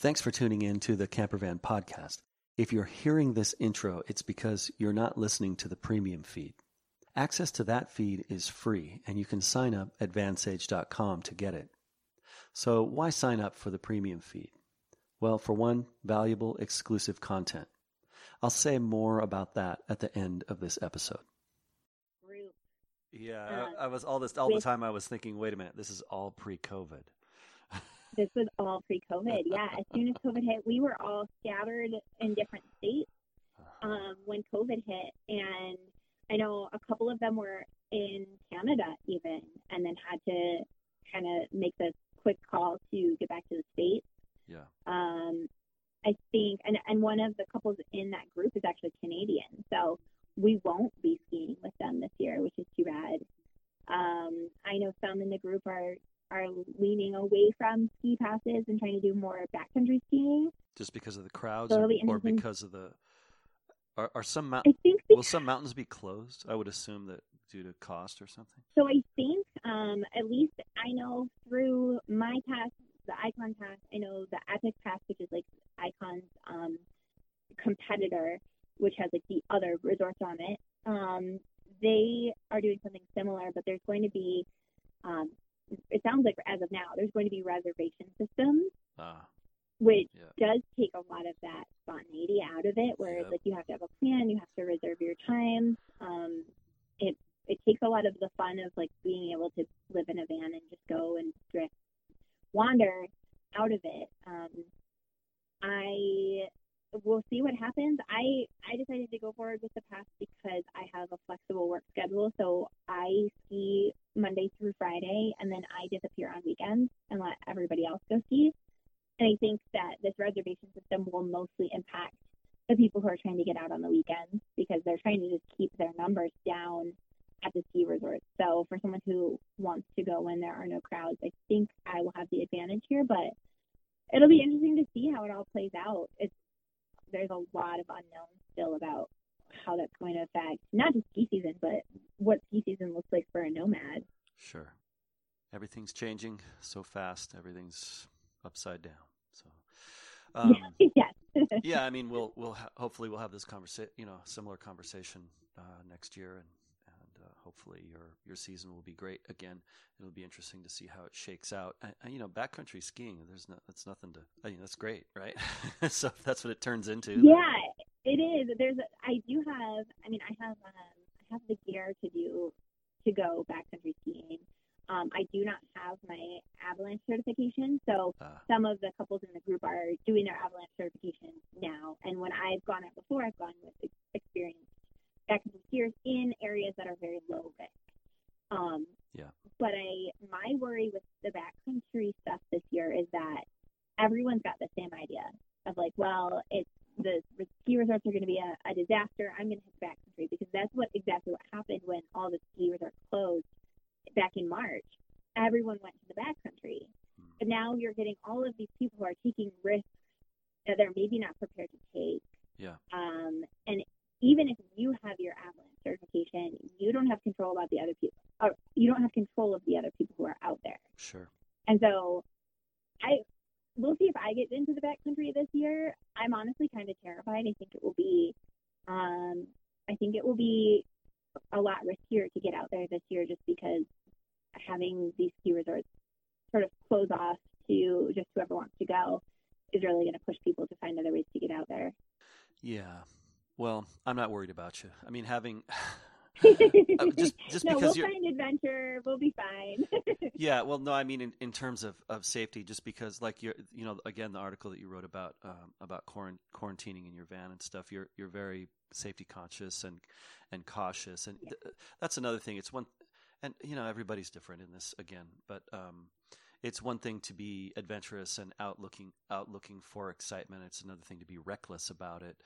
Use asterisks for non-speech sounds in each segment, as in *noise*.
Thanks for tuning in to the Campervan podcast. If you're hearing this intro, it's because you're not listening to the premium feed. Access to that feed is free, and you can sign up at vansage.com to get it. So, why sign up for the premium feed? Well, for one, valuable exclusive content. I'll say more about that at the end of this episode. Yeah, Um, I, I was all this all the time. I was thinking, wait a minute, this is all pre-COVID. This was all pre-COVID. Yeah, as soon as COVID hit, we were all scattered in different states um, when COVID hit, and I know a couple of them were in Canada even, and then had to kind of make the quick call to get back to the states. Yeah, Um, I think, and and one of the couples in that group is actually Canadian, so we won't be skiing with them this year, which is too bad. Um, I know some in the group are are leaning away from ski passes and trying to do more backcountry skiing. just because of the crowds, So or, be or because of the. Are, are some mount- I think will some mountains be closed? I would assume that due to cost or something. So I think, um, at least I know through my pass, the Icon Pass, I know the Epic Pass, which is like Icon's um, competitor, which has like the other resorts on it. Um, they are doing something similar, but there's going to be, um, it sounds like as of now, there's going to be reservation systems, Ah, which yeah, does take a lot of that spontaneity out of it, where Yep. like you have to have a plan, you have to reserve your time. Um, it it takes a lot of the fun of like being able to live in a van and just go and drift, wander out of it. Um, I will see what happens. I I decided to go forward with the pass because I have a flexible work schedule, so I ski Monday through Friday, and then I disappear on weekends and let And I think that this reservation system will mostly impact the people who are trying to get out on the weekends because they're trying to just keep their numbers down at the ski resorts. So for someone who wants to go when there are no crowds, I think I will have the advantage here, but it'll be interesting to see how it all plays out. It's there's a lot of unknowns still about how that's going to affect not just ski season, but what ski season looks like for a nomad. sure. Everything's changing so fast. Everything's upside down. So, *laughs* um, yes. yeah, I mean, we'll we'll ha- hopefully we'll have this conversation, you know, similar conversation uh, next year, and and uh, hopefully your your season will be great again. It'll be interesting to see how it shakes out. And, and, you know, backcountry skiing, there's no, that's nothing to. I mean, that's great, right? *laughs* so if that's what it turns into. then- Yeah, it is. There's, a, I do have. I mean, I have, um, I have the gear to do, to go backcountry skiing. Um, I do not have my avalanche certification, so Uh, some of the couples in the group are doing their avalanche certification now. And when I've gone out before, I've gone with experienced backcountry skiers in areas that are very low risk. Um, Yeah. But I, my worry with the backcountry stuff this year is that everyone's got the same idea of like, well, it's the ski resorts are going to be a, a disaster. I'm going to hit the backcountry because that's what exactly what happened when all the ski resorts back in March. Everyone went to the backcountry, but now you're getting all of these people who are taking risks that they're maybe not prepared to take. Yeah. Um, and even if you have your avalanche certification, you don't have control about the other people. Or you don't have control of the other people who are out there. sure. And so I we'll see if I get into the backcountry this year. I'm honestly kind of terrified. I think it will be um I think it will be a lot riskier to get out there this year just because having these ski resorts sort of close off to just whoever wants to go is really going to push people to find other ways to get out there. Yeah. Well, I'm not worried about you. I mean, having *laughs* *laughs* uh, just just no, because we'll you're find adventure. We'll be fine. *laughs* Yeah, well, no, I mean in, in terms of, of safety, just because like you're, you know, again, the article that you wrote about um, about quarantining in your van and stuff, you're you're very safety conscious and and cautious, and th- that's another thing. It's one, and you know, everybody's different in this again, but um, it's one thing to be adventurous and out looking out looking for excitement. It's another thing to be reckless about it,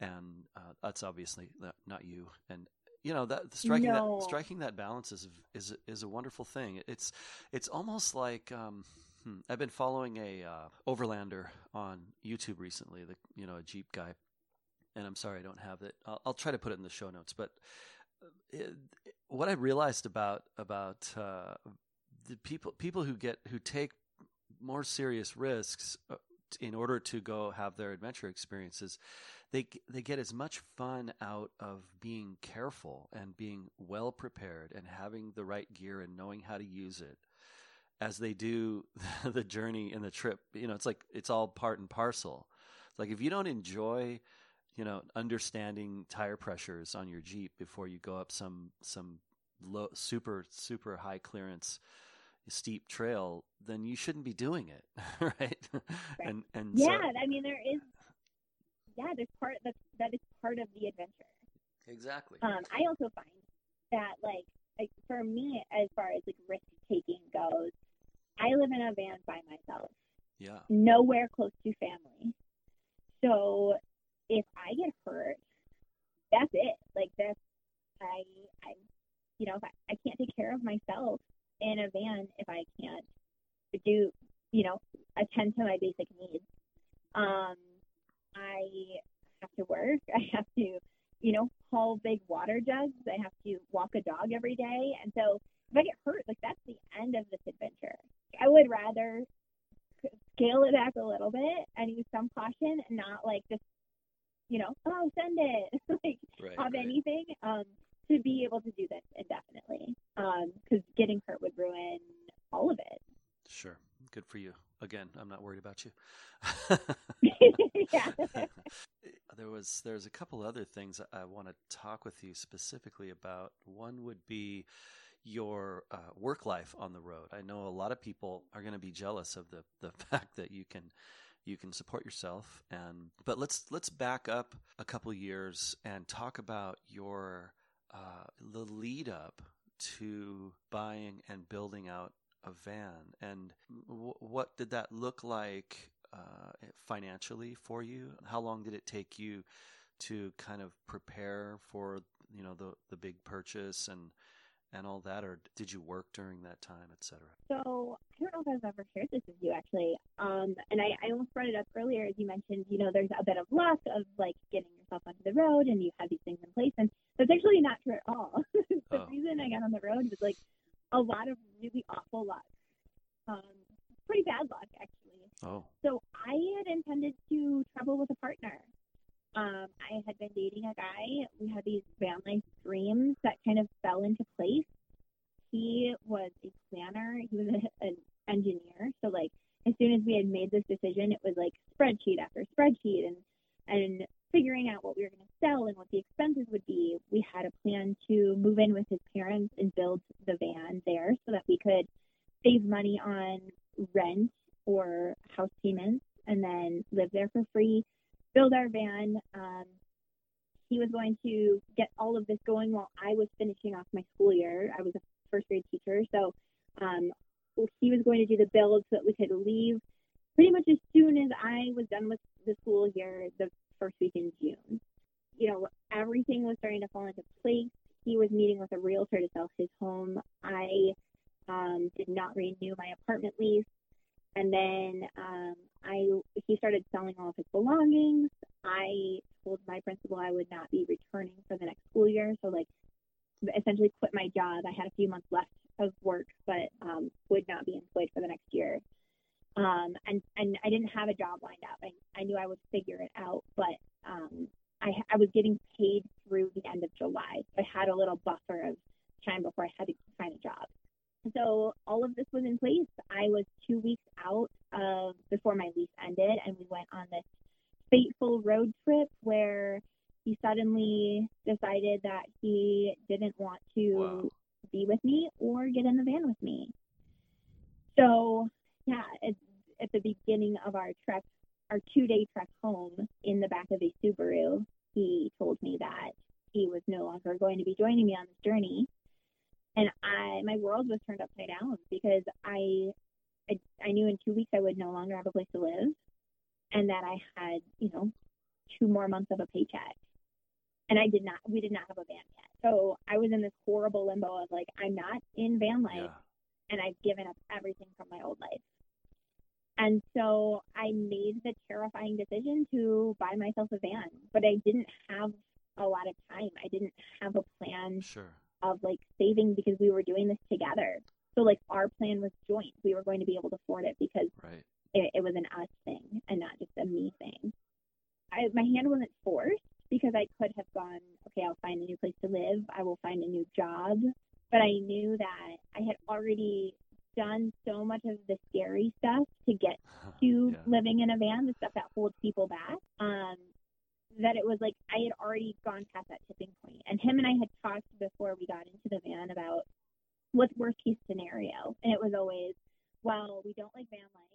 and uh, that's obviously not, you. And you know that striking No. that striking that balance is is is a wonderful thing. It's it's almost like um, hmm, I've been following a uh, overlander on YouTube recently. The you know a Jeep guy, and I'm sorry I don't have it. I'll, I'll try to put it in the show notes. But it, what I realized about about uh, the people people who get who take more serious risks uh, in order to go have their adventure experiences, they they get as much fun out of being careful and being well prepared and having the right gear and knowing how to use it as they do *laughs* the journey and the trip. You know, it's like it's all part and parcel. Like if you don't enjoy, you know, understanding tire pressures on your Jeep before you go up some some low, super super high clearance steep trail, then you shouldn't be doing it, *laughs* right? And and yeah, so, I mean there is yeah, there's part that that is part of the adventure. Exactly. Um, I also find that like, like for me, as far as like risk taking goes, I live in a van by myself. Yeah. Nowhere close to family. So if I get hurt, that's it. Like that's I I you know, I, I can't take care of myself in a van if I can't do, you know, attend to my basic needs. Um, I have to work. I have to, you know, haul big water jugs. I have to walk a dog every day. And so if I get hurt, like that's the end of this adventure. I would rather scale it back a little bit and use some caution and not like just, you know, oh, send it, *laughs* like right, have right. anything. Um, to be able to do this indefinitely um, because um, getting hurt would ruin all of it. Sure. Good for you. Again, I'm not worried about you. *laughs* *laughs* yeah. there was there's a couple other things I want to talk with you specifically about. One would be your uh, work life on the road. I know a lot of people are going to be jealous of the the fact that you can you can support yourself and but let's let's back up a couple years and talk about your uh, the lead up to buying and building out a van, and w- what did that look like uh, financially for you? How long did it take you to kind of prepare for you know the the big purchase and and all that, or did you work during that time, etc.? So don't know if I've ever shared this with you actually, um, and I, I almost brought it up earlier as you mentioned. You know, there's a bit of luck of like getting yourself onto the road, and you have these things in place, and that's actually not true at all. *laughs* the oh. reason I got on the road was like a lot of really awful luck, um, pretty bad luck actually. Oh. So I had intended to travel with a partner. Um, I had been dating a guy. We had these van life dreams that kind of fell into place. He was a planner. He was a, *laughs* an engineer. So like as soon as we had made this decision, it was like spreadsheet after spreadsheet and and figuring out what we were going to sell and what the expenses would be. We had a plan to move in with his parents and build the van there so that we could save money on rent or house payments and then live there for free build our van. Um, he was going to get all of this going while I was finishing off my school year. I was a first grade teacher, so um, he was going to do the build so that we could leave pretty much as soon as I was done with the school year, the first week in June. You know, everything was starting to fall into place. He was meeting with a realtor to sell his home. I um, did not renew my apartment lease. And then um, I he started selling all of his belongings. I told my principal I would not be returning for the next school year, so like essentially quit my job. I had a few months left of work, but um, would not be employed for the next year. Um, and and I didn't have a job lined up. I, I knew I would figure it out, but um, I I was getting paid through the end of July. So I had a little buffer of time before I had to find a job. So all of this was in place. I was two weeks out of before my lease ended, and we went on this fateful road trip where he suddenly decided that he didn't want to wow. be with me or get in the van with me. So yeah, at, at the beginning of our trek, our two-day trek home in the back of a Subaru, he told me that he was no longer going to be joining me on this journey and I my world was turned upside down because I, I I knew in two weeks I would no longer have a place to live, and that I had you know two more months of a paycheck, and I did not we did not have a van yet, so I was in this horrible limbo of like I'm not in van life, yeah. and I've given up everything from my old life. And so I made the terrifying decision to buy myself a van, but I didn't have a lot of time. I didn't have a plan sure of like saving because we were doing this together. So like our plan was joint. We were going to be able to afford it because right. it, it was an us thing and not just a me thing. I, my hand wasn't forced because I could have gone, okay, I'll find a new place to live. I will find a new job. But I knew that I had already done so much of the scary stuff to get *laughs* to Yeah. living in a van, the stuff that holds people back, um, that it was like I had already gone past that tipping point. And him and I had talked before we got into the van about what's worst case scenario. And it was always, well, we don't like van life.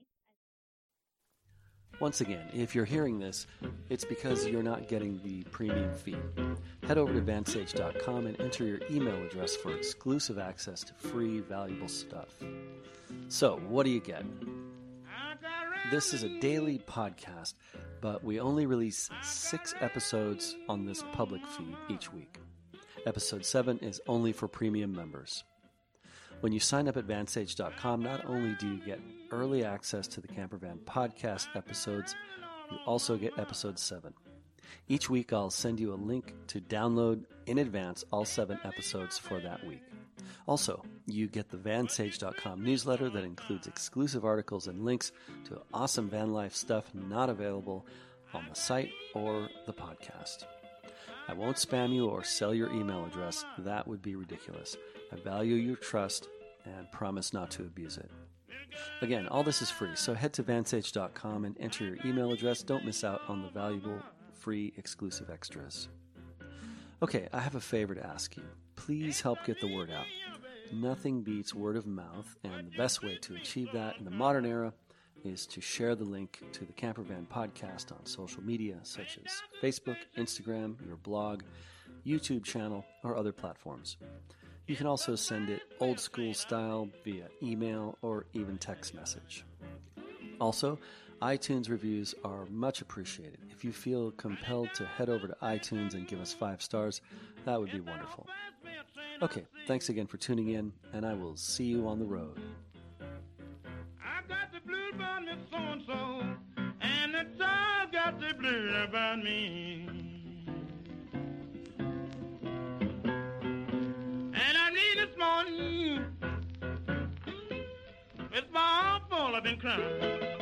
Once again, if you're hearing this, it's because you're not getting the premium feed. Head over to vansage.com and enter your email address for exclusive access to free, valuable stuff. So, what do you get? This is a daily podcast, but we only release six episodes on this public feed each week. Episode 7 is only for premium members. When you sign up at vansage.com, not only do you get early access to the Campervan podcast episodes, you also get episode 7. Each week, I'll send you a link to download in advance all seven episodes for that week. Also, you get the vansage.com newsletter that includes exclusive articles and links to awesome van life stuff not available on the site or the podcast. I won't spam you or sell your email address. That would be ridiculous. I value your trust and promise not to abuse it. Again, all this is free, so head to vansage.com and enter your email address. Don't miss out on the valuable, free, exclusive extras. Okay, I have a favor to ask you. Please help get the word out. Nothing beats word of mouth, and the best way to achieve that in the modern era is to share the link to the Campervan podcast on social media such as Facebook, Instagram, your blog, YouTube channel, or other platforms. You can also send it old school style via email or even text message. Also, iTunes reviews are much appreciated. If you feel compelled to head over to iTunes and give us five stars, that would be wonderful. Okay, thanks again for tuning in, and I will see you on the road. About me. And I need this morning, it's my fault I've been crying.